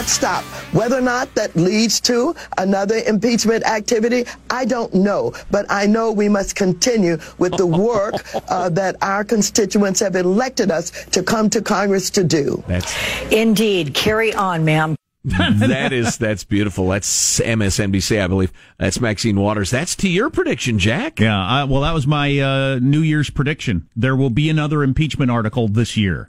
Not stop. Whether or not that leads to another impeachment activity, I don't know. But I know we must continue with the work uh, that our constituents have elected us to come to Congress to do. That's Indeed. Carry on, ma'am. that is that's beautiful. That's MSNBC, I believe. That's Maxine Waters. That's to your prediction, Jack. Yeah, I, well, that was my uh, New Year's prediction. There will be another impeachment article this year.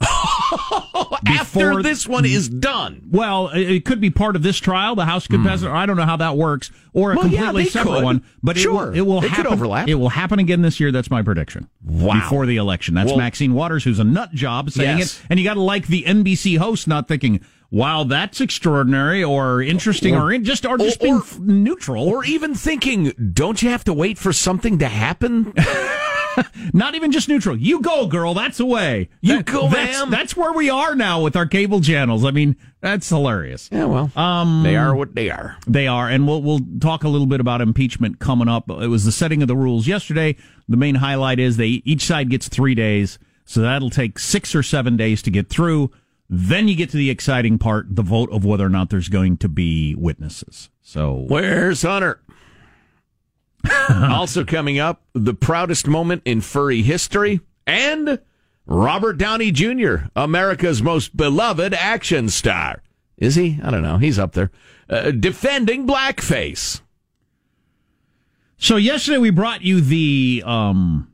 After this one is done. Well, it could be part of this trial. The House could hmm. pass it. or I don't know how that works, or a. Well, completely they separate could. one. But Sure. it will, it will It could overlap. It will happen again this year. That's my prediction. Wow. Before the election, that's Well- Maxine Waters, who's a nut job saying Yes. it, and you got to like the NBC host, not thinking, "Wow, that's extraordinary," or interesting, or, Or- in, just or just or- being or- f- neutral, Or even thinking, don't you have to wait for something to happen? Not even just neutral. You go, girl. That's the way. You That- go, that's, ma'am. That's where we are now with our cable channels. I mean, that's hilarious. yeah, well, Um, they are what they are. They are, and we'll we'll talk a little bit about impeachment coming up. It was the setting of the rules yesterday. The main highlight is they each side gets three days, so that'll take six or seven days to get through. Then you get to the exciting part, the vote of whether or not there's going to be witnesses. So Where's Hunter? also coming up, the proudest moment in furry history and Robert Downey Jr., America's most beloved action star. Is he? I don't know. He's up there. Uh, defending blackface. So yesterday we brought you the um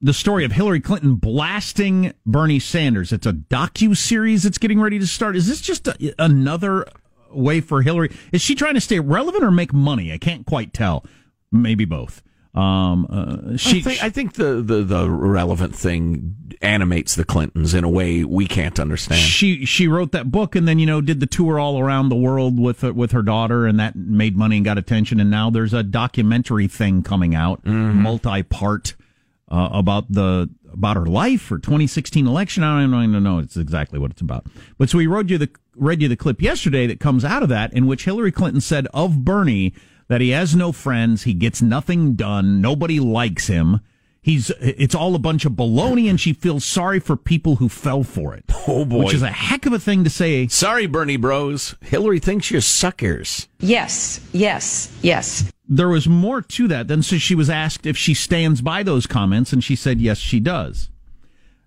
the story of Hillary Clinton blasting Bernie Sanders. It's a docu series that's getting ready to start. Is this just a, another way for Hillary? Is she trying to stay relevant or make money? I can't quite tell. Maybe both. Um, uh, she, I think, I think the, the, the relevant thing animates the Clintons in a way we can't understand. she she wrote that book and then you know did the tour all around the world with her, with her daughter and that made money and got attention and now there's a documentary thing coming out multi part uh, about the about her life for 2016 election I don't even know it's exactly what it's about but so we read you the read you the clip yesterday that comes out of that in which Hillary Clinton said of Bernie that he has no friends he gets nothing done nobody likes him He's it's all a bunch of baloney, and she feels sorry for people who fell for it. Oh, boy. Which is a heck of a thing to say. Sorry, Bernie Bros. Hillary thinks you're suckers. Yes, yes, yes. there was more to that. Then so she was asked if she stands by those comments, and she said yes, she does.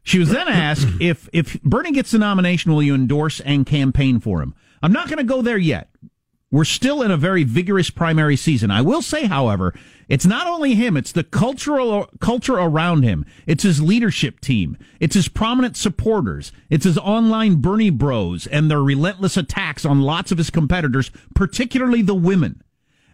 She was then asked if if Bernie gets the nomination, will you endorse and campaign for him? I'm not going to go there yet. We're still in a very vigorous primary season. I will say, however, it's not only him, it's the cultural culture around him. It's his leadership team. It's his prominent supporters. It's his online Bernie bros and their relentless attacks on lots of his competitors, particularly the women.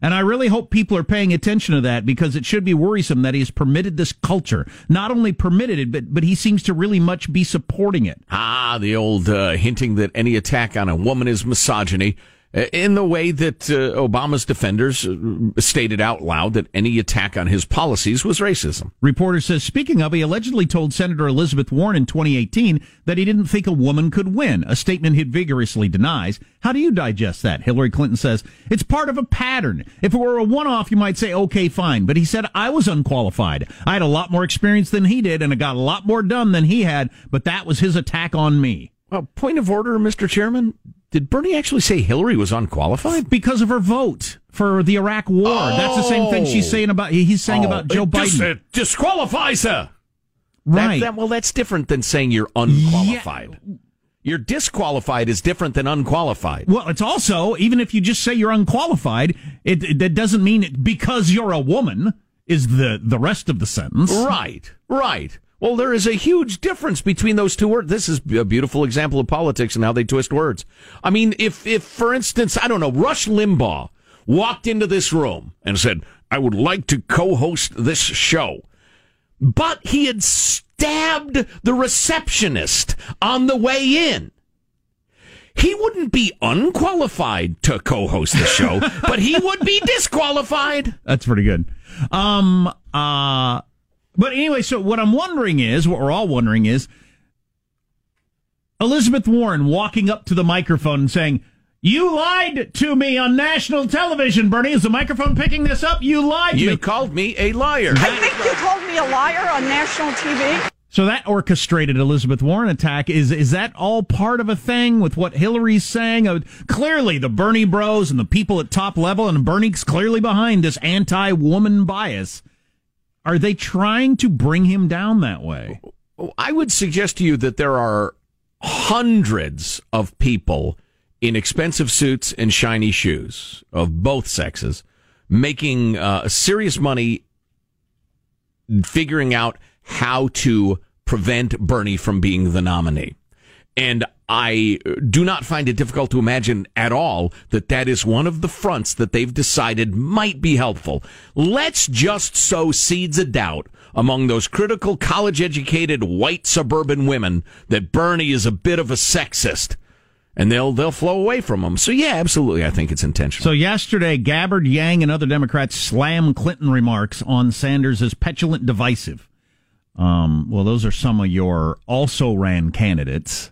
And I really hope people are paying attention to that because it should be worrisome that he has permitted this culture. Not only permitted it, but, but he seems to really much be supporting it. Ah, the old uh, hinting that any attack on a woman is misogyny. Uh, in the way that uh, Obama's defenders uh, stated out loud that any attack on his policies was racism. Reporter says, speaking of, he allegedly told Senator Elizabeth Warren in 2018 that he didn't think a woman could win, a statement he vigorously denies. How do you digest that? Hillary Clinton says, it's part of a pattern. If it were a one-off, you might say, okay, fine. But he said, I was unqualified. I had a lot more experience than he did, and I got a lot more done than he had, but that was his attack on me. Well, point of order, Mr. Chairman. Did Bernie actually say Hillary was unqualified because of her vote for the Iraq War? Oh. That's the same thing she's oh. saying about he's saying oh. about Joe Biden. Dis- it disqualifies her. Right. That, that, well, that's different than saying you're unqualified. Yeah. You're disqualified is different than unqualified. Well, it's also even if you just say you're unqualified, it, it that doesn't mean it because you're a woman is the the rest of the sentence. Right. Right. Well, there is a huge difference between those two words. This is a beautiful example of politics and how they twist words. I mean, if, if, for instance, I don't know, Rush Limbaugh walked into this room and said, I would like to co-host this show, but he had stabbed the receptionist on the way in. He wouldn't be unqualified to co-host the show, but he would be disqualified. That's pretty good. Um, uh, but anyway, so what I'm wondering is, what we're all wondering is, Elizabeth Warren walking up to the microphone and saying, you lied to me on national television, Bernie. Is the microphone picking this up? You lied you me. called me a liar. I think you called me a liar on national TV. So that orchestrated Elizabeth Warren attack is is that all part of a thing with what Hillary's saying? Uh, clearly, the Bernie Bros and the people at top level, and Bernie's clearly behind this anti-woman bias. Are they trying to bring him down that way? I would suggest to you that there are hundreds of people in expensive suits and shiny shoes of both sexes making uh, serious money figuring out how to prevent Bernie from being the nominee. And I do not find it difficult to imagine at all that that is one of the fronts that they've decided might be helpful. Let's just sow seeds of doubt among those critical college educated white suburban women that Bernie is a bit of a sexist and they'll they'll flow away from him. So yeah, absolutely, I think it's intentional. So yesterday, Gabbard, Yang, and other Democrats slammed Clinton remarks on Sanders as petulant, divisive. Um, well, those are some of your also ran candidates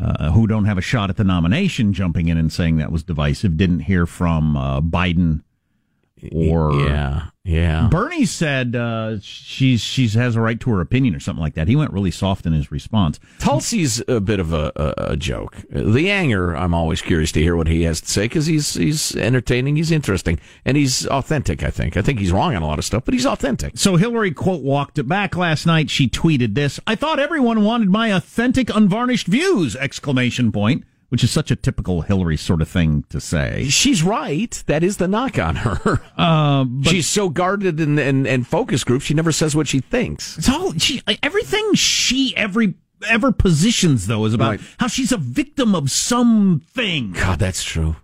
uh, who don't have a shot at the nomination jumping in and saying that was divisive. Didn't hear from uh, Biden or yeah, yeah. Bernie said uh, she's she's has a right to her opinion or something like that. He went really soft in his response. Tulsi's a bit of a, a, a joke. The Anger, I'm always curious to hear what he has to say because he's he's entertaining, he's interesting, and he's authentic. I think. I think he's wrong on a lot of stuff, but he's authentic. So Hillary quote walked it back last night. She tweeted this: "I thought everyone wanted my authentic, unvarnished views!" Exclamation point which is such a typical Hillary sort of thing to say. She's right. That is the knock on her. Uh, She's so guarded and, and, and focus group. She never says what she thinks. It's all she, everything she every ever positions though is about right. how she's a victim of something. God, that's true.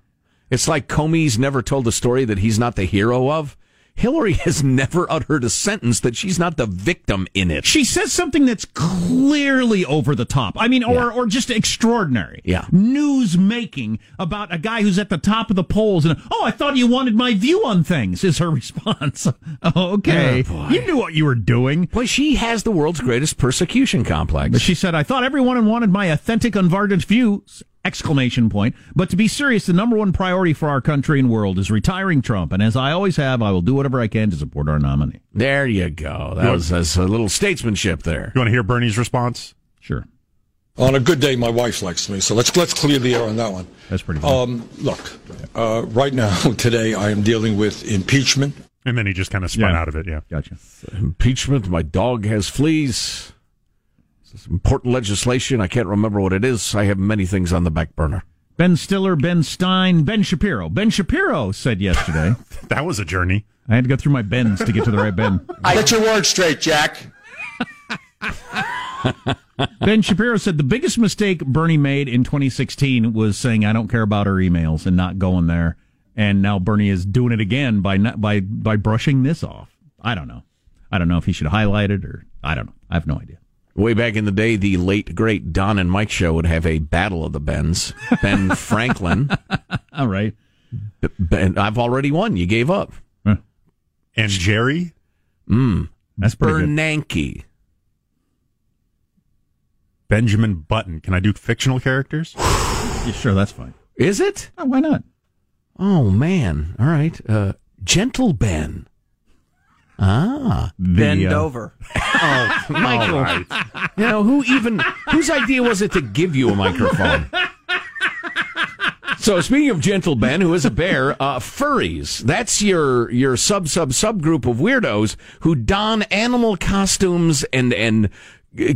It's like Comey's never told a story that he's not the hero of. Hillary has never uttered a sentence that she's not the victim in it. She says something that's clearly over the top. I mean, or, yeah. or just extraordinary. Yeah. News making about a guy who's at the top of the polls and, oh, I thought you wanted my view on things, is her response. okay. Oh, you knew what you were doing. Boy, she has the world's greatest persecution complex. But she said, I thought everyone wanted my authentic, unvarnished views exclamation point. But to be serious, the number one priority for our country and world is retiring Trump. And as I always have, I will do whatever I can to support our nominee. There you go. That was, a little statesmanship there. You want to hear Bernie's response? Sure. On a good day, my wife likes me, so let's let's clear the air on that one. That's pretty good. Um, look, uh, right now, today, I am dealing with impeachment. And then he just kind of spun Yeah. out of it. Yeah, gotcha. Impeachment. My dog has fleas. This important legislation. I can't remember what it is. I have many things on the back burner. Ben Stiller, Ben Stein, Ben Shapiro. Ben Shapiro said yesterday. that was a journey. I had to go through my Bens to get to the right Ben. Get your words straight, Jack. Ben Shapiro said the biggest mistake Bernie made in 2016 was saying I don't care about her emails and not going there. And now Bernie is doing it again by not, by by brushing this off. I don't know. I don't know if he should highlight it or I don't know. I have no idea. Way back in the day, the late great Don and Mike show would have a battle of the Bens. Ben Franklin. All right. Ben, I've already won. You gave up. And Jerry. Mm. That's pretty good. Bernanke. Benjamin Button. Can I do fictional characters? Yeah, sure, that's fine. Is it? Oh, why not? Oh man! All right, uh, Gentle Ben. Ah, Bend uh, over. Oh, Michael. You know who even whose idea was it to give you a microphone? So speaking of gentle Ben, who is a bear, uh, furries. That's your your sub sub subgroup of weirdos who don animal costumes and and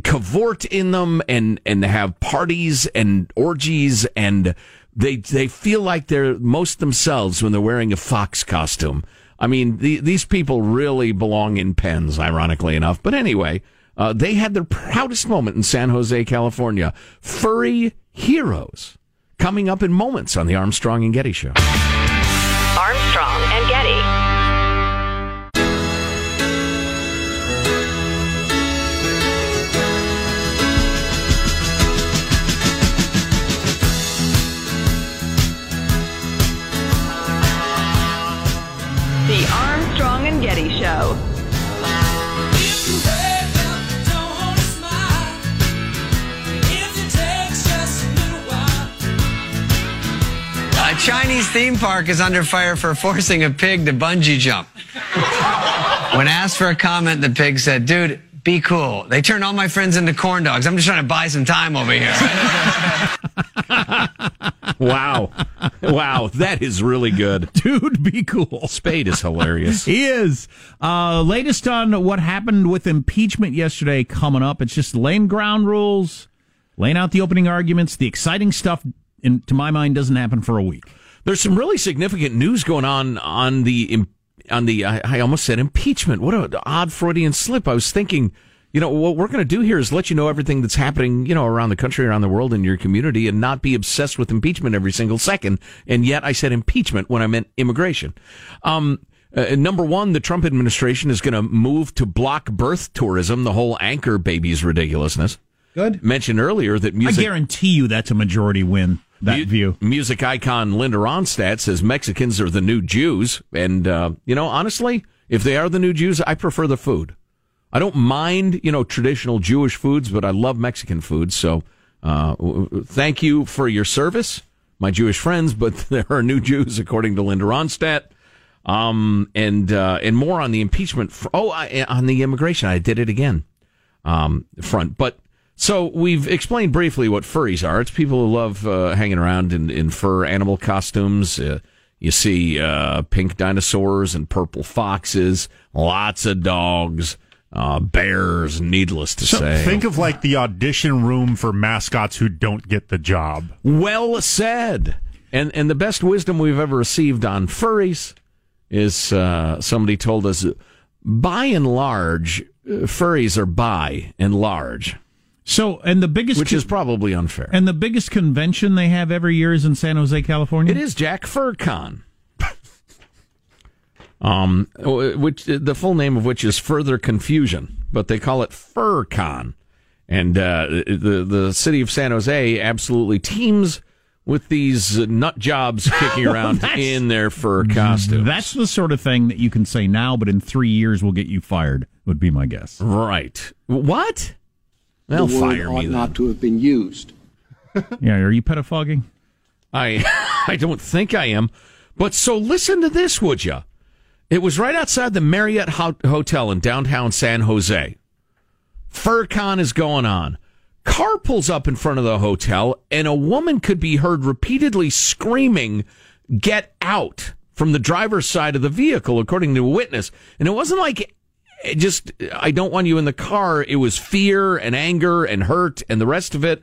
cavort in them and and have parties and orgies and they they feel like they're most themselves when they're wearing a fox costume. I mean, the, these people really belong in pens, ironically enough. But anyway, uh, they had their proudest moment in San Jose, California. Furry heroes coming up in moments on the Armstrong and Getty Show. Armstrong park is under fire for forcing a pig to bungee jump. When asked for a comment, the pig said, Dude, be cool. They turned all my friends into corn dogs. I'm just trying to buy some time over here. Wow. Wow. That is really good. Dude, be cool. Spade is hilarious. He is. Uh, latest on what happened with impeachment yesterday coming up. It's just laying ground rules, laying out the opening arguments. The exciting stuff, in, to my mind, doesn't happen for a week. There's some really significant news going on on the on the I, I almost said impeachment. What an odd Freudian slip. I was thinking, you know, what we're going to do here is let you know everything that's happening, you know, around the country, around the world, in your community, and not be obsessed with impeachment every single second. And yet, I said impeachment when I meant immigration. Um, uh, number one, the Trump administration is going to move to block birth tourism. The whole anchor babies ridiculousness. Good. Mentioned earlier that music. I guarantee you that's a majority win. That Mu- view. Music icon Linda Ronstadt says Mexicans are the new Jews. And, uh, you know, honestly, if they are the new Jews, I prefer the food. I don't mind, you know, traditional Jewish foods, but I love Mexican food. So, uh, thank you for your service, my Jewish friends, but there are new Jews, according to Linda Ronstadt. Um, and, uh, and more on the impeachment. Fr- oh, I, on the immigration. I did it again. Um, front. But, so we've explained briefly what furries are. It's people who love uh, hanging around in, in fur animal costumes. Uh, you see uh, pink dinosaurs and purple foxes, lots of dogs, uh, bears. Needless to So say, think of like the audition room for mascots who don't get the job. well said. And and the best wisdom we've ever received on furries is uh, somebody told us, by and large, uh, furries are by and large. So, and the biggest, which is probably unfair. and the biggest convention they have every year is in San Jose, California. It is Jack FurCon. um, which the full name of which is Further Confusion, but they call it FurCon, and uh, the the city of San Jose absolutely teems with these nut jobs kicking around in their fur costumes. That's the sort of thing that you can say now, but in three years will get you fired. Would be my guess. Right? What? They'll the word fire ought me. Then. not to have been used. Yeah, are you pettifogging? I I don't think I am. But so listen to this, would you? It was right outside the Marriott Ho- Hotel in downtown San Jose. FurCon is going on. car pulls up in front of the hotel, and a woman could be heard repeatedly screaming, Get out from the driver's side of the vehicle, according to a witness. And it wasn't like it just, I don't want you in the car. It was fear and anger and hurt and the rest of it.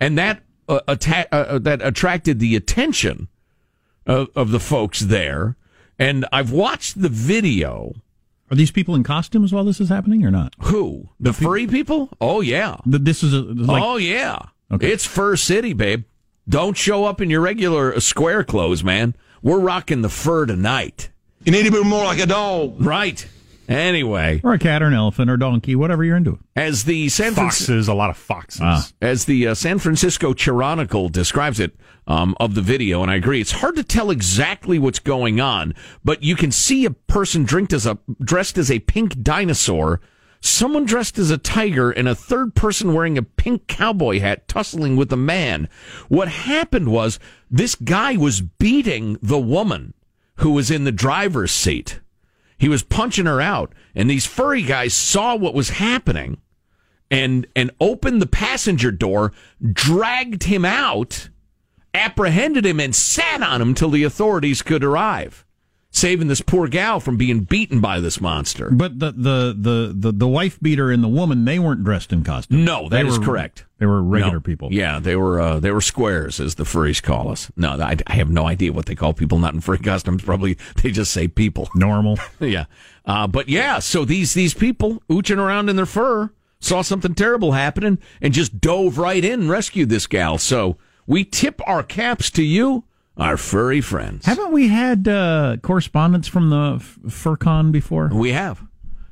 And that, uh, atta- uh, that attracted the attention of, of the folks there. And I've watched the video. Are these people in costumes while this is happening or not? Who? The, furry people? Oh, yeah. The- This is a, like, oh, yeah. It's Fur City, babe. Don't show up in your regular uh, square clothes, man. We're rocking the fur tonight. You need to be more like a dog. Right. Anyway, or a cat or an elephant or donkey, whatever you're into. as the San Francisco Foxes, a lot of foxes. as the uh, San Francisco Chronicle describes it um, of the video, and I agree, it's hard to tell exactly what's going on, but you can see a person dressed as a dressed as a pink dinosaur, someone dressed as a tiger, and a third person wearing a pink cowboy hat tussling with a man. What happened was this guy was beating the woman who was in the driver's seat. He was punching her out, and these furry guys saw what was happening and and opened the passenger door, dragged him out, apprehended him, and sat on him till the authorities could arrive, saving this poor gal from being beaten by this monster. But the the the the, the wife beater and the woman, they weren't dressed in costumes. No, that They is were- correct. They were regular No. people. Yeah, they were uh, they were squares, as the furries call us. No, I, I have no idea what they call people not in furry costumes. Probably they just say people. Normal. yeah, uh, but yeah. So these these people ooching around in their fur saw something terrible happening and just dove right in and rescued this gal. So we tip our caps to you, our furry friends. Haven't we had uh, correspondence from the F- FurCon before? We have.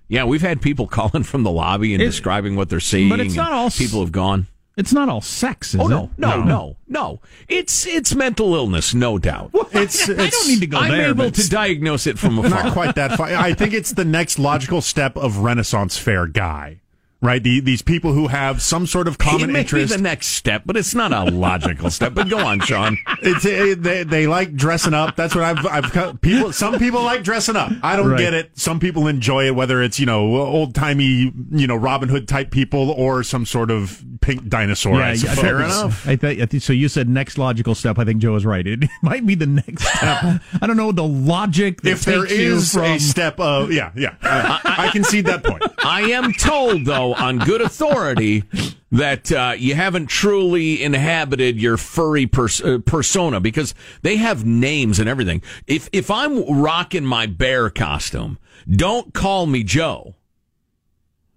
Yeah, we've had people calling from the lobby and It- describing what they're seeing. but it's not all people have gone. It's not all sex, is oh it? no, no, no, no! It's it's mental illness, no doubt. It's, I don't need to go I'm there. able to diagnose it from afar. Not quite that far. I think it's the next logical step of Renaissance fair guy, right? The, these people who have some sort of it common may interest. be the next step, but it's not a logical step. But go on, Sean. It's it, they, they like dressing up. That's what I've I've cut- people. Some people like dressing up. I don't Right. get it. Some people enjoy it, whether it's you know old timey you know Robin Hood type people or some sort of pink dinosaur. I Yeah, suppose. Fair enough. I, th- I think so. You said next logical step. I think Joe is right. It might be the next step. I don't know the logic. That If there takes you from, a step of yeah yeah, uh, I, I concede that point. I am told, though, on good authority, that uh, you haven't truly inhabited your furry pers- uh, persona because they have names and everything. If if I'm rocking my bear costume, don't call me Joe.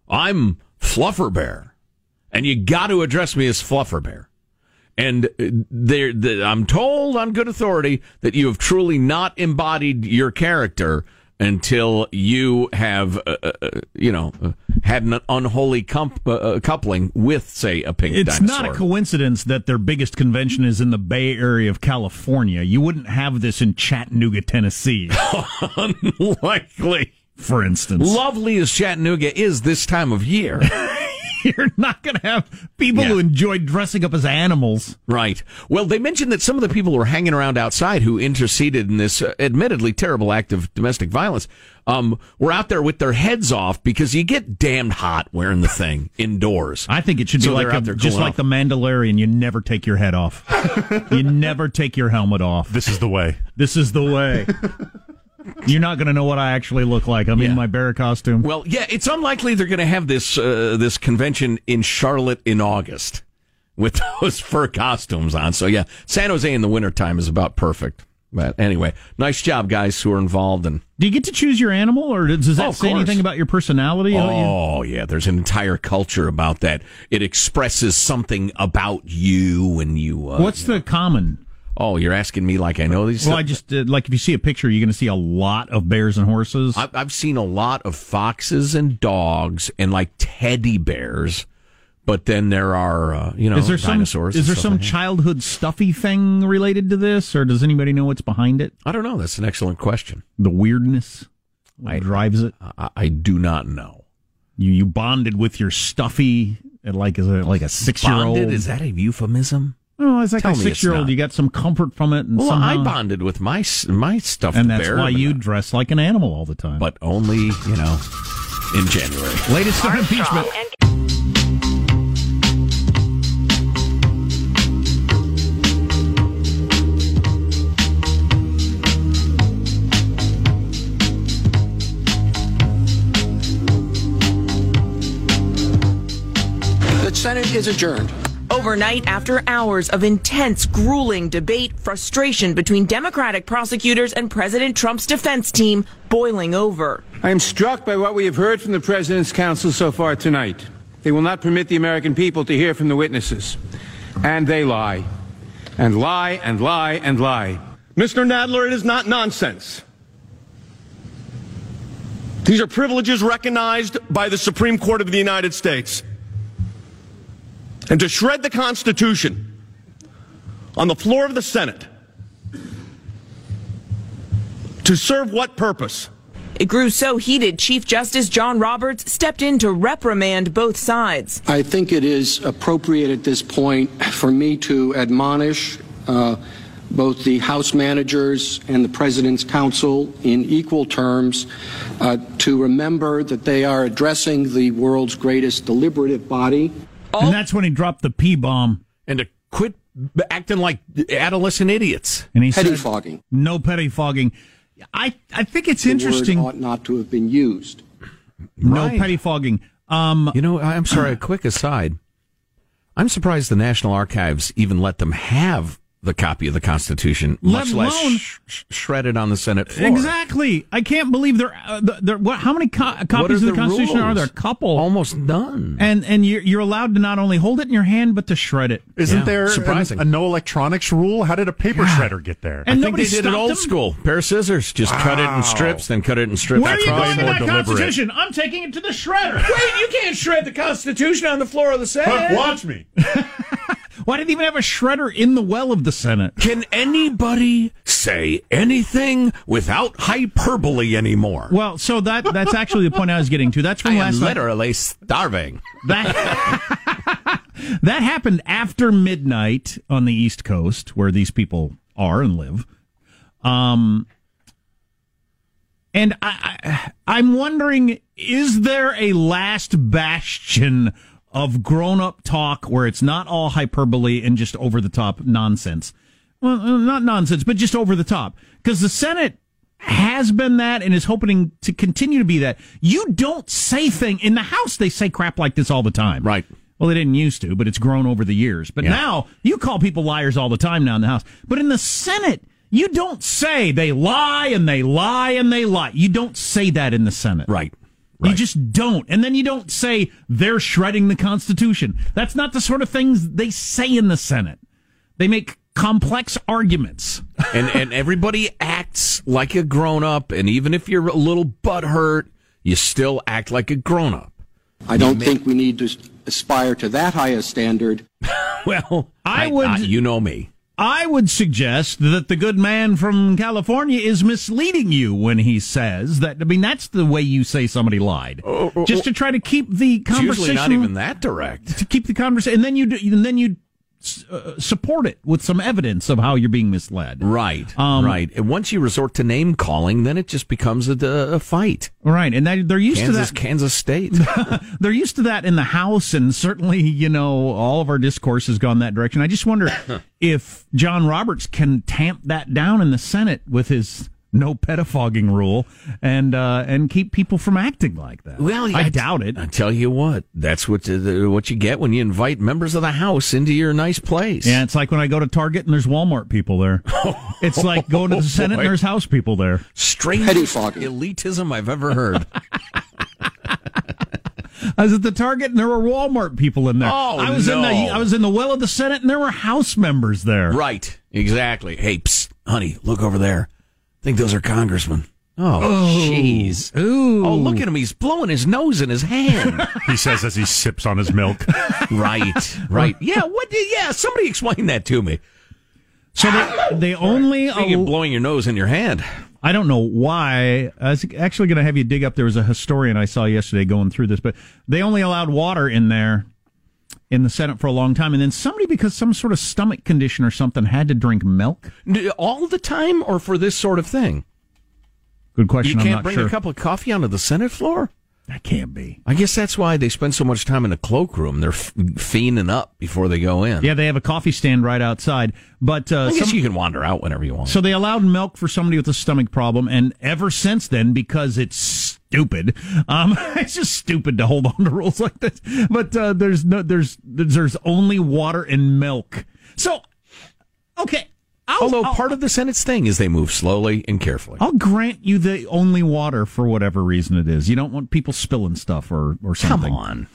I'm Fluffer Bear, and you got to address me as Fluffer Bear. And uh, there, the, I'm told on good authority that you have truly not embodied your character until you have, uh, uh, uh, you know, uh, had an unholy comp- coupling with, say, a pink dinosaur. It's dinosaur. not a coincidence that their biggest convention is in the Bay Area of California. You wouldn't have this in Chattanooga, Tennessee, Unlikely. for instance. Lovely as Chattanooga is this time of year. You're not going to have people Yeah. who enjoy dressing up as animals. Right. Well, they mentioned that some of the people who were hanging around outside who interceded in this uh, admittedly terrible act of domestic violence um, were out there with their heads off because you get damned hot wearing the thing indoors. I think it should So be like a, just like off. the Mandalorian. You never take your head off. you never take your helmet off. This is the way. This is the way. You're not going to know what I actually look like. I'm Yeah. in my bear costume. Well, yeah, it's unlikely they're going to have this uh, this convention in Charlotte in August with those fur costumes on. So yeah, San Jose in the wintertime is about perfect. But anyway, nice job, guys who are involved. And Do you get to choose your animal, or does that Oh, say course. anything about your personality? oh yeah, there's an entire culture about that. It expresses something about you and you. Uh, What's the common? Oh, you're asking me like I know these. Well, I just uh, like if you see a picture, you're going to see a lot of bears and horses. I've, I've seen a lot of foxes and dogs and like teddy bears, but then there are uh, you know is there some dinosaurs. is and there some like childhood stuffy thing related to this, or does anybody know what's behind it? I don't know. That's an excellent question. The weirdness I- drives it. I, I do not know. You you bonded with your stuffy like as a like a six year old. Is that a euphemism? Oh, it's like Tell a six-year-old. You got some comfort from it. And well, somehow... I bonded with my my stuff, and that's bear, why you dress like an animal all the time. But only you know in January. Latest on impeachment. The Senate is adjourned. Overnight, after hours of intense, grueling debate, frustration between Democratic prosecutors and President Trump's defense team boiling over. I am struck by what we have heard from the President's counsel so far tonight. They will not permit the American people to hear from the witnesses. And they lie. And lie and lie and lie. Mr. Nadler, it is not nonsense. These are privileges recognized by the Supreme Court of the United States. And to shred the Constitution on the floor of the Senate, to serve what purpose? It grew so heated, Chief Justice John Roberts stepped in to reprimand both sides. I think it is appropriate at this point for me to admonish uh, both the House managers and the President's counsel in equal terms uh, to remember that they are addressing the world's greatest deliberative body. And that's when he dropped the P bomb. And to quit acting like adolescent idiots. And he Petty said, fogging. No pettifogging. I, I think it's The interesting. word ought not to have been used. No Right. pettifogging. Um, You know, I'm sorry, a quick aside. I'm surprised the National Archives even let them have the copy of the Constitution, Let much less alone- sh- sh- shredded on the Senate floor. Exactly. I can't believe there. Uh, there what? How many co- copies of the, Constitution are there? A couple. Almost none. And and you're you're allowed to not only hold it in your hand but to shred it. Isn't there surprising. A, no electronics rule? How did a paper shredder get there? And I think nobody they did it old them? school. Pair of scissors. Just cut it in strips, then cut it in strips. Where are you across. going with more that deliberate. Constitution? I'm taking it to the shredder. Wait, you can't shred the Constitution on the floor of the Senate. Watch me. Why did they even have a shredder in the well of the Senate? Can anybody say anything without hyperbole anymore? Well, so that that's actually the point I was getting to. That's I from am last night. literally starving. That that happened after midnight on the East Coast, where these people are and live. Um, and I, I I'm wondering, is there a last bastion of grown up talk where it's not all hyperbole and just over the top nonsense? Well, uh, not nonsense, but just over the top. Because the Senate has been that and is hoping to continue to be that. You don't say thing in the House. They say crap like this all the time. Right. Well, they didn't used to, but it's grown over the years. But Yeah. now you call people liars all the time now in the House. But in the Senate, you don't say they lie and they lie and they lie. You don't say that in the Senate. Right. You just don't. And then you don't say they're shredding the Constitution. That's not the sort of things they say in the Senate. They make complex arguments. and and everybody acts like a grown up, and even if you're a little butthurt, you still act like a grown up. I don't think we need to aspire to that higher standard. Well, I would- you know me. I would suggest that the good man from California is misleading you when he says that. I mean, that's the way you say somebody lied, oh, oh, just to oh. try to keep the It's conversation. usually not even that direct. to keep the conversation, and then you do, and then you uh, support it with some evidence of how you're being misled. Right, Um, right. And once you resort to name calling, then it just becomes a, a fight. Right, and that, they're used Kansas, to that. Kansas State. They're used to that in the House, and certainly, you know, all of our discourse has gone that direction. I just wonder if John Roberts can tamp that down in the Senate with his no pettifogging rule and uh, and keep people from acting like that. Well, I, I- doubt it. I tell you what, that's what the, what you get when you invite members of the House into your nice place. Yeah, it's like when I go to Target and there's Walmart people there. It's like going to the Senate boy. and there's House people there. Strange Pettifogging. elitism I've ever heard. I was at the Target and there were Walmart people in there. Oh, I was in the no. I was in the well of the Senate and there were House members there. right, exactly. Hey, psst, honey, look over there. I think those are congressmen. Oh, oh, jeez. Ooh. Oh, look at him. He's blowing his nose in his hand. He says as he sips on his milk. right, right. Yeah, what? Did, Yeah, somebody explain that to me. So they they only Speaking of blowing your nose in your hand. I don't know why. I was actually going to have you dig up. There was a historian I saw yesterday going through this, but they only allowed water in there in the Senate for a long time, and then somebody because some sort of stomach condition or something had to drink milk. All the time or for this sort of thing? Good question. You can't bring sure. a cup of coffee onto the Senate floor? That can't be. I guess that's why they spend so much time in the cloakroom. They're f- fiending up before they go in. Yeah, they have a coffee stand right outside. But uh, I guess some- you can wander out whenever you want. So they allowed milk for somebody with a stomach problem, and ever since then, because it's stupid, um, it's just stupid to hold on to rules like this. But uh, there's no, there's there's only water and milk. So, okay. I'll, Although I'll- part of the Senate's thing is they move slowly and carefully. I'll grant you the only water for whatever reason it is. You don't want people spilling stuff or or something. Come on.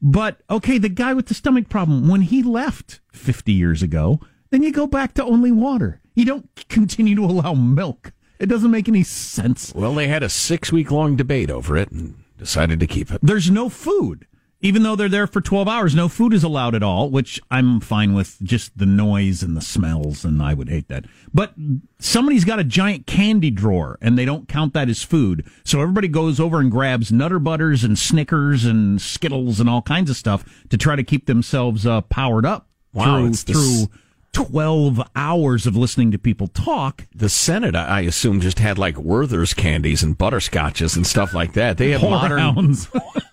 But okay, the guy with the stomach problem, when he left 50 years ago, then you go back to only water. You don't continue to allow milk. It doesn't make any sense. Well, they had a six week long debate over it and decided to keep it. There's no food. Even though they're there for 12 hours, no food is allowed at all, which I'm fine with just the noise and the smells, and I would hate that. But somebody's got a giant candy drawer, and they don't count that as food. So everybody goes over and grabs Nutter Butters and Snickers and Skittles and all kinds of stuff to try to keep themselves uh, powered up Wow, through, through 12 hours of listening to people talk. The Senate, I assume, just had like Werther's candies and butterscotches and stuff like that. They have modern.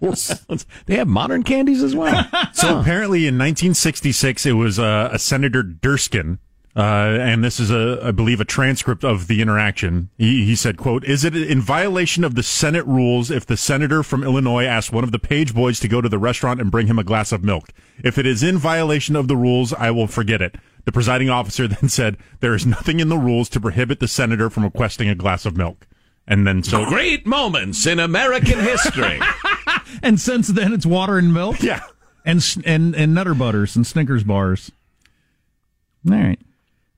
Horehounds. they have modern candies as well. So apparently, in 1966, it was uh, a Senator Dirksen, uh, and this is a, I believe, a transcript of the interaction. He, he said, "quote Is it in violation of the Senate rules if the senator from Illinois asks one of the page boys to go to the restaurant and bring him a glass of milk? If it is in violation of the rules, I will forget it." The presiding officer then said, "There is nothing in the rules to prohibit the senator from requesting a glass of milk." And then so Great moments in American history. and since then, it's water and milk. Yeah, and and and Nutter Butters and Snickers bars. All right.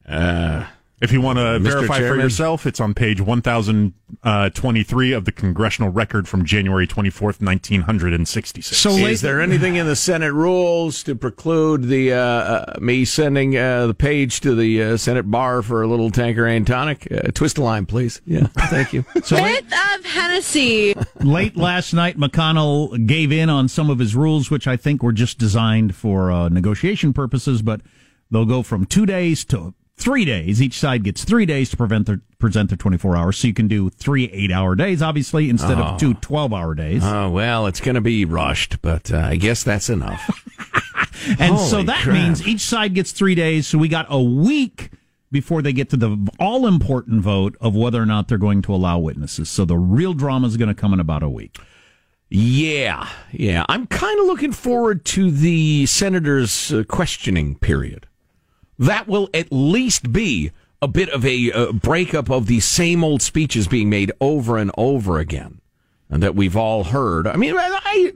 Uh, If you want to Mr. verify for yourself, it's on page 1023 of the congressional record from January 24th, 1966. So, is there anything in the Senate rules to preclude the uh, uh, me sending uh, the page to the uh, Senate bar for a little Tanqueray tonic? Uh, twist a line, please. Yeah, thank you. So late, of Hennessy. late last night, McConnell gave in on some of his rules, which I think were just designed for uh, negotiation purposes, but they'll go from two days to three days. Each side gets three days to prevent their, present their 24 hours. So you can do three eight hour days, obviously, instead Oh. of two 12 hour days. Oh, well, it's going to be rushed, but uh, I guess that's enough. And so that crap. means each side gets three days. So we got a week before they get to the all important vote of whether or not they're going to allow witnesses. So the real drama is going to come in about a week. Yeah, yeah. I'm kind of looking forward to the senator's uh, questioning period. That will at least be a bit of a uh, breakup of the same old speeches being made over and over again, and that we've all heard. I mean, I,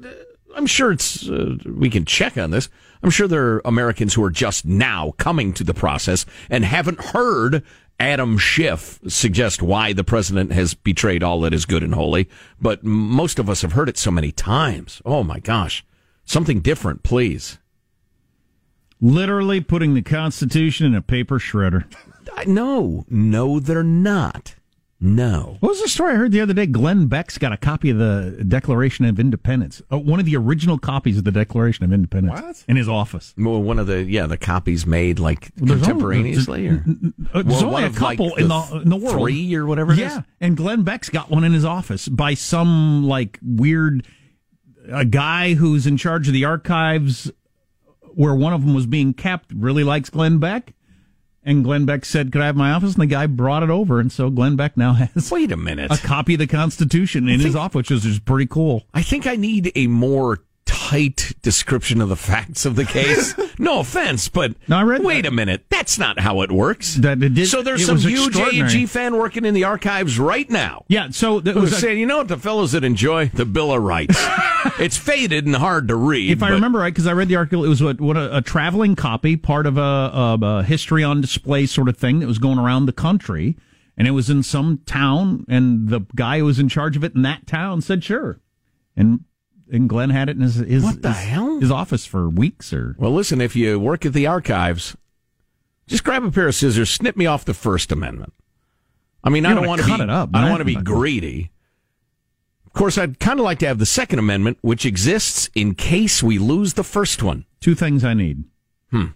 I'm sure it's uh, we can check on this. I'm sure there are Americans who are just now coming to the process and haven't heard Adam Schiff suggest why the president has betrayed all that is good and holy. But most of us have heard it so many times. Oh my gosh, something different, please. Literally putting the Constitution in a paper shredder. No, no, they're not. No. What was the story I heard the other day? Glenn Beck's got a copy of the Declaration of Independence, uh, one of the original copies of the Declaration of Independence, What? in his office. Well, one of the yeah, the copies made like There's only- contemporaneously, or Uh, There's Well, only one a of, like, couple in the in the world, three or whatever. it yeah, is? and Glenn Beck's got one in his office by some like weird a guy who's in charge of the archives, where one of them was being kept. Really likes Glenn Beck, and Glenn Beck said, "Could I have my office?" And the guy brought it over, and so Glenn Beck now has Wait a minute. a copy of the Constitution in his office, which is pretty cool. I think I need a more tight description of the facts of the case. no offense, but No, I read wait that. a minute, that's not how it works. That it did- so there's some huge A&G fan working in the archives right now. Yeah, so that was a- saying, you know what, the fellows that enjoy the Bill of Rights. it's faded and hard to read. If I remember right, because I read the article, it was what, what a, a traveling copy, part of a, a, a history on display sort of thing that was going around the country, and it was in some town, and the guy who was in charge of it in that town said sure, and and Glenn had it in his his, What the his, hell? his office for weeks or Well, listen, if you work at the archives, just grab a pair of scissors, snip me off the First Amendment. I mean, I don't wanna cut be, it up, I don't want to be greedy. Of course, I'd kind of like to have the Second Amendment, which exists in case we lose the first one. two things I need: Hmm.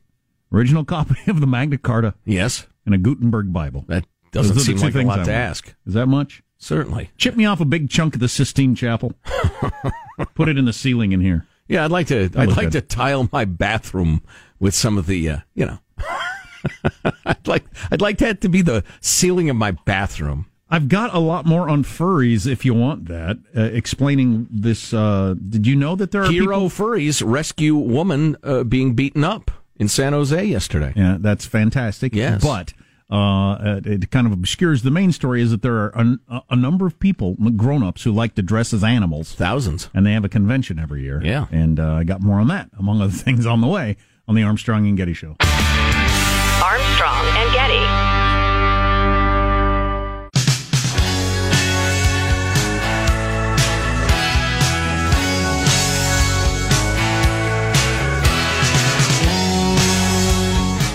original copy of the Magna Carta Yes, and a Gutenberg Bible. that Doesn't Those seem two like a things lot I to want. ask. Is that much? Certainly. Chip me off a big chunk of the Sistine Chapel. Put it in the ceiling in here. Yeah, I'd like to. That I'd like good. to tile my bathroom with some of the, uh, you know. I'd like. I'd like that to be the ceiling of my bathroom. I've got a lot more on furries if you want that. Uh, explaining this. Uh, did you know that there are Hero people? furries rescue woman uh, being beaten up in San Jose yesterday. Yeah, that's fantastic. Yes. But uh, it kind of obscures the main story is that there are a, a number of people, grown ups, who like to dress as animals. Thousands. And they have a convention every year. Yeah. And uh, I got more on that, among other things, on the way on the Armstrong and Getty Show. Armstrong and Getty.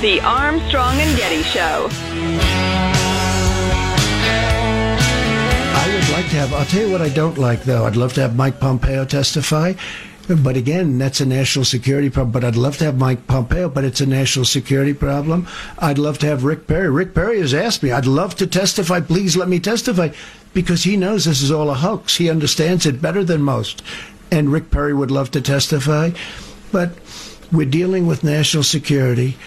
The Armstrong and Getty Show. I would like to have, I'll tell you what I don't like, though. I'd love to have Mike Pompeo testify. But again, that's a national security problem. But I'd love to have Mike Pompeo, but it's a national security problem. I'd love to have Rick Perry. Rick Perry has asked me, I'd love to testify. Please let me testify. Because he knows this is all a hoax. He understands it better than most. And Rick Perry would love to testify. But we're dealing with national security.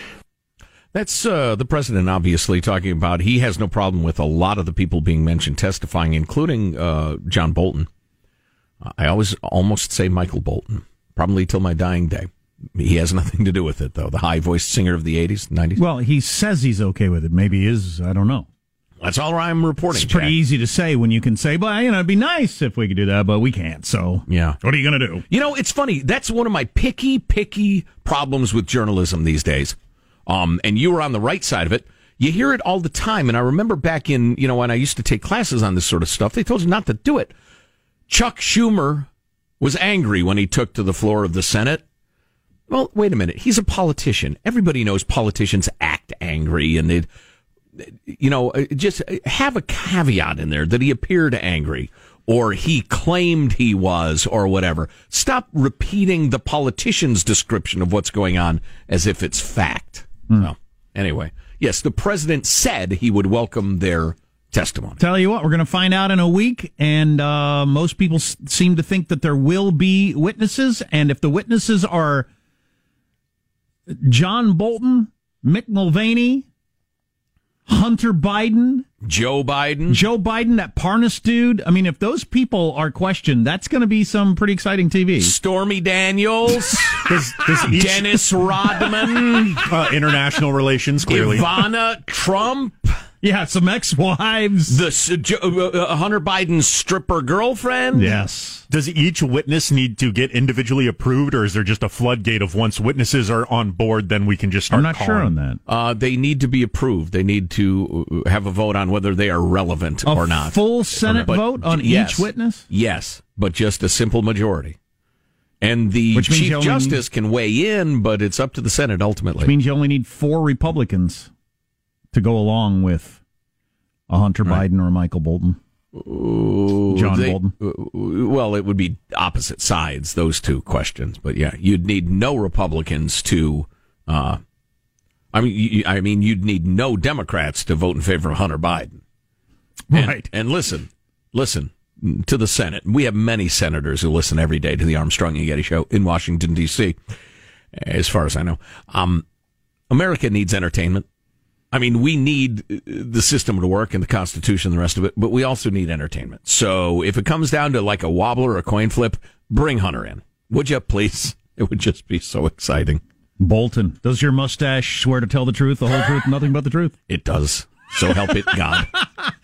That's uh, the president obviously talking about. He has no problem with a lot of the people being mentioned testifying, including uh, John Bolton. I always almost say Michael Bolton, probably till my dying day. He has nothing to do with it, though. The high voiced singer of the 80s, 90s. Well, he says he's okay with it. Maybe he is. I don't know. That's all I'm reporting. It's pretty Jack. easy to say when you can say, well, you know, it'd be nice if we could do that, but we can't. So, Yeah. what are you going to do? You know, it's funny. That's one of my picky, picky problems with journalism these days. Um, and you were on the right side of it. You hear it all the time. And I remember back in, you know, when I used to take classes on this sort of stuff, they told you not to do it. Chuck Schumer was angry when he took to the floor of the Senate. Well, wait a minute. He's a politician. Everybody knows politicians act angry and they, you know, uh, just have a caveat in there that he appeared angry or he claimed he was or whatever. Stop repeating the politician's description of what's going on as if it's fact. Well, anyway, yes, the president said he would welcome their testimony. Tell you what, we're going to find out in a week, and uh, most people s- seem to think that there will be witnesses, and if the witnesses are John Bolton, Mick Mulvaney, Hunter Biden, Joe Biden, Joe Biden, that Parnas dude. I mean, if those people are questioned, that's going to be some pretty exciting TV. Stormy Daniels, Does, does each, Dennis Rodman, uh, international relations clearly? Ivana Trump. Yeah, some ex-wives. The uh, Hunter Biden's stripper girlfriend. Yes. Does each witness need to get individually approved, or is there just a floodgate of once witnesses are on board, then we can just start? I'm not sure on that. Uh, they need to be approved. They need to uh, have a vote on whether they are relevant A or not. full Senate But- vote on yes. each witness? Yes, but just a simple majority. And the Which Chief you only Justice can weigh in, but it's up to the Senate ultimately. Which means you only need four Republicans to go along with a Hunter Biden or a Michael Bolton. Ooh, John they- Bolton. uh, Well, it would be opposite sides, those two questions. But yeah, you'd need no Republicans to. Uh, I mean, you, I mean, you'd need no Democrats to vote in favor of Hunter Biden. And- Right. And listen, listen to the Senate. We have many senators who listen every day to the Armstrong and Getty show in Washington D.C. As far as I know, um, America needs entertainment. I mean, we need uh, the system to work and the Constitution and the rest of it, but we also need entertainment. So if it comes down to like a wobbler or a coin flip, bring Hunter in. Would you please? It would just be so exciting. Bolton, does your mustache swear to tell the truth, the whole truth, nothing but the truth? It does. So help it God.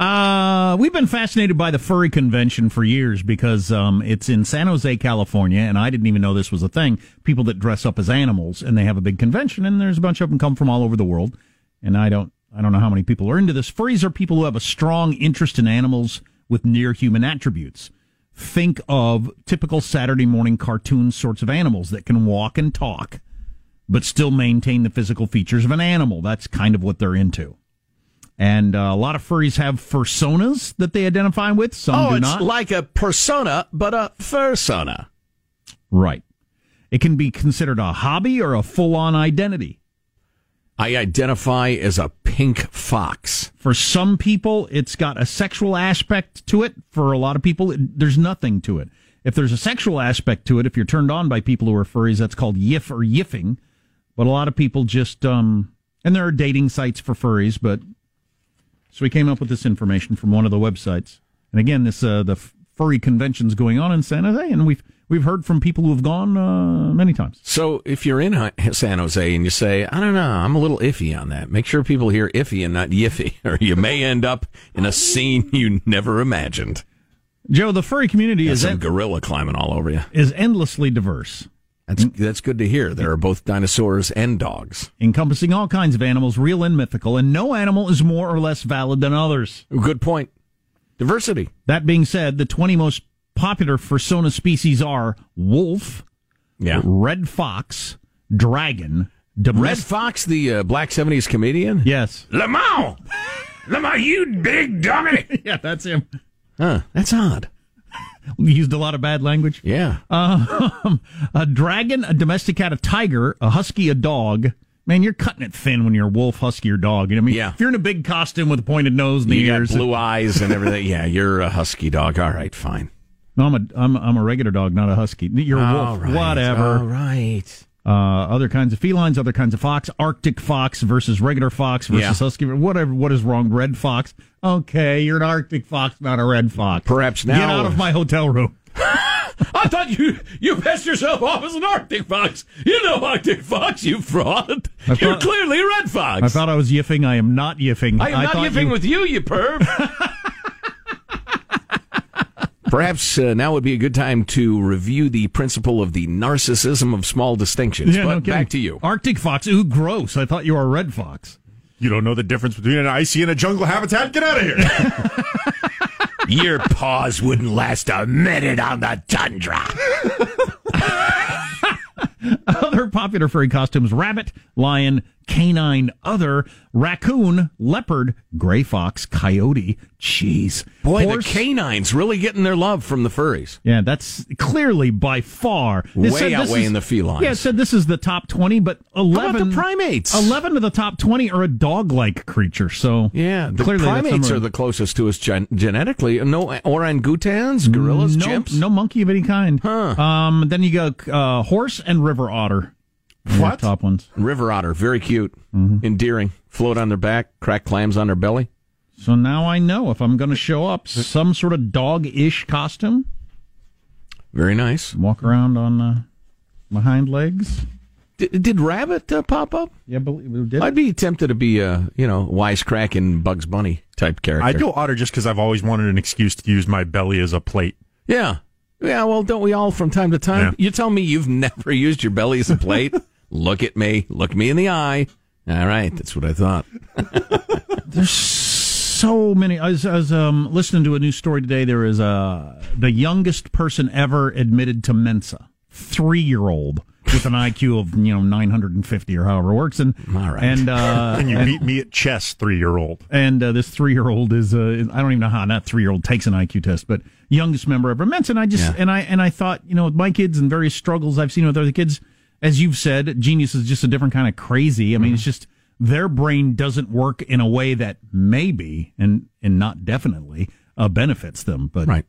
Uh, we've been fascinated by the furry convention for years because um, it's in San Jose, California, and I didn't even know this was a thing. People that dress up as animals, and they have a big convention, and there's a bunch of them come from all over the world. And I don't, I don't know how many people are into this. Furries are people who have a strong interest in animals with near human attributes. Think of typical Saturday morning cartoon sorts of animals that can walk and talk, but still maintain the physical features of an animal. That's kind of what they're into. And uh, a lot of furries have personas that they identify with. Some oh, do it's not. like a persona, but a fursona. right. It can be considered a hobby or a full-on identity. I identify as a pink fox. For some people, it's got a sexual aspect to it. For a lot of people, it, there's nothing to it. If there's a sexual aspect to it, if you're turned on by people who are furries, that's called yiff or yiffing. But a lot of people just, um, and there are dating sites for furries, but so we came up with this information from one of the websites. And again, this uh, the furry convention's going on in San Jose, and we've we've heard from people who have gone uh, many times. So if you're in San Jose and you say, I don't know, I'm a little iffy on that, make sure people hear iffy and not yiffy, or you may end up in a scene you never imagined. Joe, the furry community Got is en- gorilla climbing all over you. is endlessly diverse. That's that's good to hear. There are both dinosaurs and dogs. encompassing all kinds of animals, real and mythical, and no animal is more or less valid than others. Good point. Diversity. That being said, the 20 most popular fursona species are wolf, Yeah. red fox, dragon, Red. Fox, the uh, Black 70s comedian? Yes. Lamont! Lamont, you big dummy! yeah, that's him. Huh, that's odd. We used a lot of bad language. Yeah. Um, a dragon, a domestic cat, a tiger, a husky, a dog. Man, you're cutting it thin when you're a wolf, husky, or dog. You know what I mean? Yeah. If you're in a big costume with a pointed nose and the You ears. blue eyes and everything. Yeah, you're a husky dog. All right, fine. No, I'm a, I'm, I'm a regular dog, not a husky. You're a All wolf. right, Whatever. All right. uh, other kinds of felines, other kinds of fox, Arctic fox versus regular fox versus Yeah. husky. Whatever. What is wrong? Red fox. Okay, you're an Arctic fox, not a red fox. Perhaps now. Get out of my hotel room. I thought you you passed yourself off as an Arctic fox. You're no Arctic fox, you fraud. I You're clearly a red fox. I thought I was yiffing. I am not yiffing. I am not thought yiffing you- with you, you perv. Perhaps uh, now would be a good time to review the principle of the narcissism of small distinctions. Yeah, but no back to you. Arctic fox. Ooh, gross. I thought you were a red fox. You don't know the difference between an icy and a jungle habitat? Get out of here. Your paws wouldn't last a minute on the tundra. Other popular furry costumes: rabbit, lion, canine, other, raccoon, leopard, gray fox, coyote, Jeez. Boy, horse. the canines really getting their love from the furries. Yeah, that's clearly by far It Way this outweighing is- the felines. Yeah, it said this is the top twenty, but eleven the primates? Eleven of the top twenty are a dog-like creature. So Yeah, the clearly primates are the closest to us gen- genetically. No orangutans, gorillas, no, chimps. no monkey of any kind. Um, then you go uh, horse and river otter. Are the What? top ones? River otter, very cute, Mm-hmm. endearing. Float on their back, crack clams on their belly. So now I know if I'm going to show up some sort of dog-ish costume, Very nice. walk around on uh, my hind legs. Did, did rabbit uh, pop up? Yeah, believe it did. I'd be tempted to be a you know wisecracking Bugs Bunny type character. I'd go otter just because I've always wanted an excuse to use my belly as a plate. Yeah, yeah. Well, don't we all from time to time? Yeah. You tell me you've never used your belly as a plate. Look at me. Look me in the eye. All right, that's what I thought. There's so many. I was, I was um, listening to a news story today. There is uh, the youngest person ever admitted to Mensa, three year old with an IQ of you know 950 or however it works. And All right. and uh, And you and, beat me at chess, three year old. and uh, this three year old is uh, I don't even know how that three year old takes an IQ test, but youngest member ever Mensa. And I just Yeah. and I and I thought you know with my kids and various struggles I've seen with other kids, as you've said, genius is just a different kind of crazy. I mean, it's just their brain doesn't work in a way that maybe and and not definitely uh, benefits them. But Right.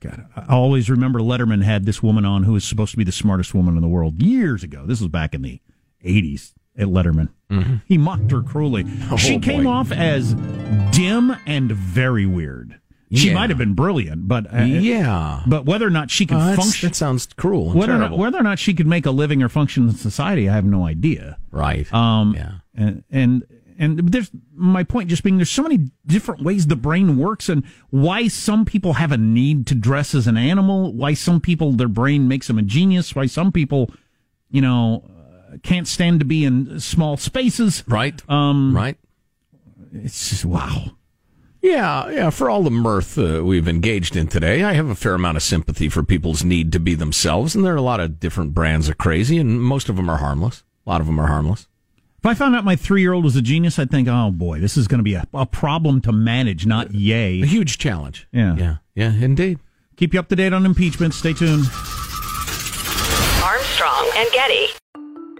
God, I always remember Letterman had this woman on who was supposed to be the smartest woman in the world years ago. This was back in the 80s at Letterman. He mocked her cruelly. she Oh, came off as dim and very weird. She Yeah. might have been brilliant, but uh, Yeah. but whether or not she could that's- function, that sounds cruel. And whether or, not, whether or not she could make a living or function in society, I have no idea. right. Um, yeah. and and and there's my point just being there's so many different ways the brain works and why some people have a need to dress as an animal, why some people their brain makes them a genius, why some people, you know, uh, can't stand to be in small spaces. Right. Um, right. It's just wow. Yeah, yeah. For all the mirth uh, we've engaged in today, I have a fair amount of sympathy for people's need to be themselves, and there are a lot of different brands of crazy, and most of them are harmless. A lot of them are harmless. If I found out my three year old was a genius, I'd think, oh boy, this is going to be a, a problem to manage, not yay. A huge challenge. Yeah. Yeah, yeah, indeed. Keep you up to date on impeachment. Stay tuned. Armstrong and Getty.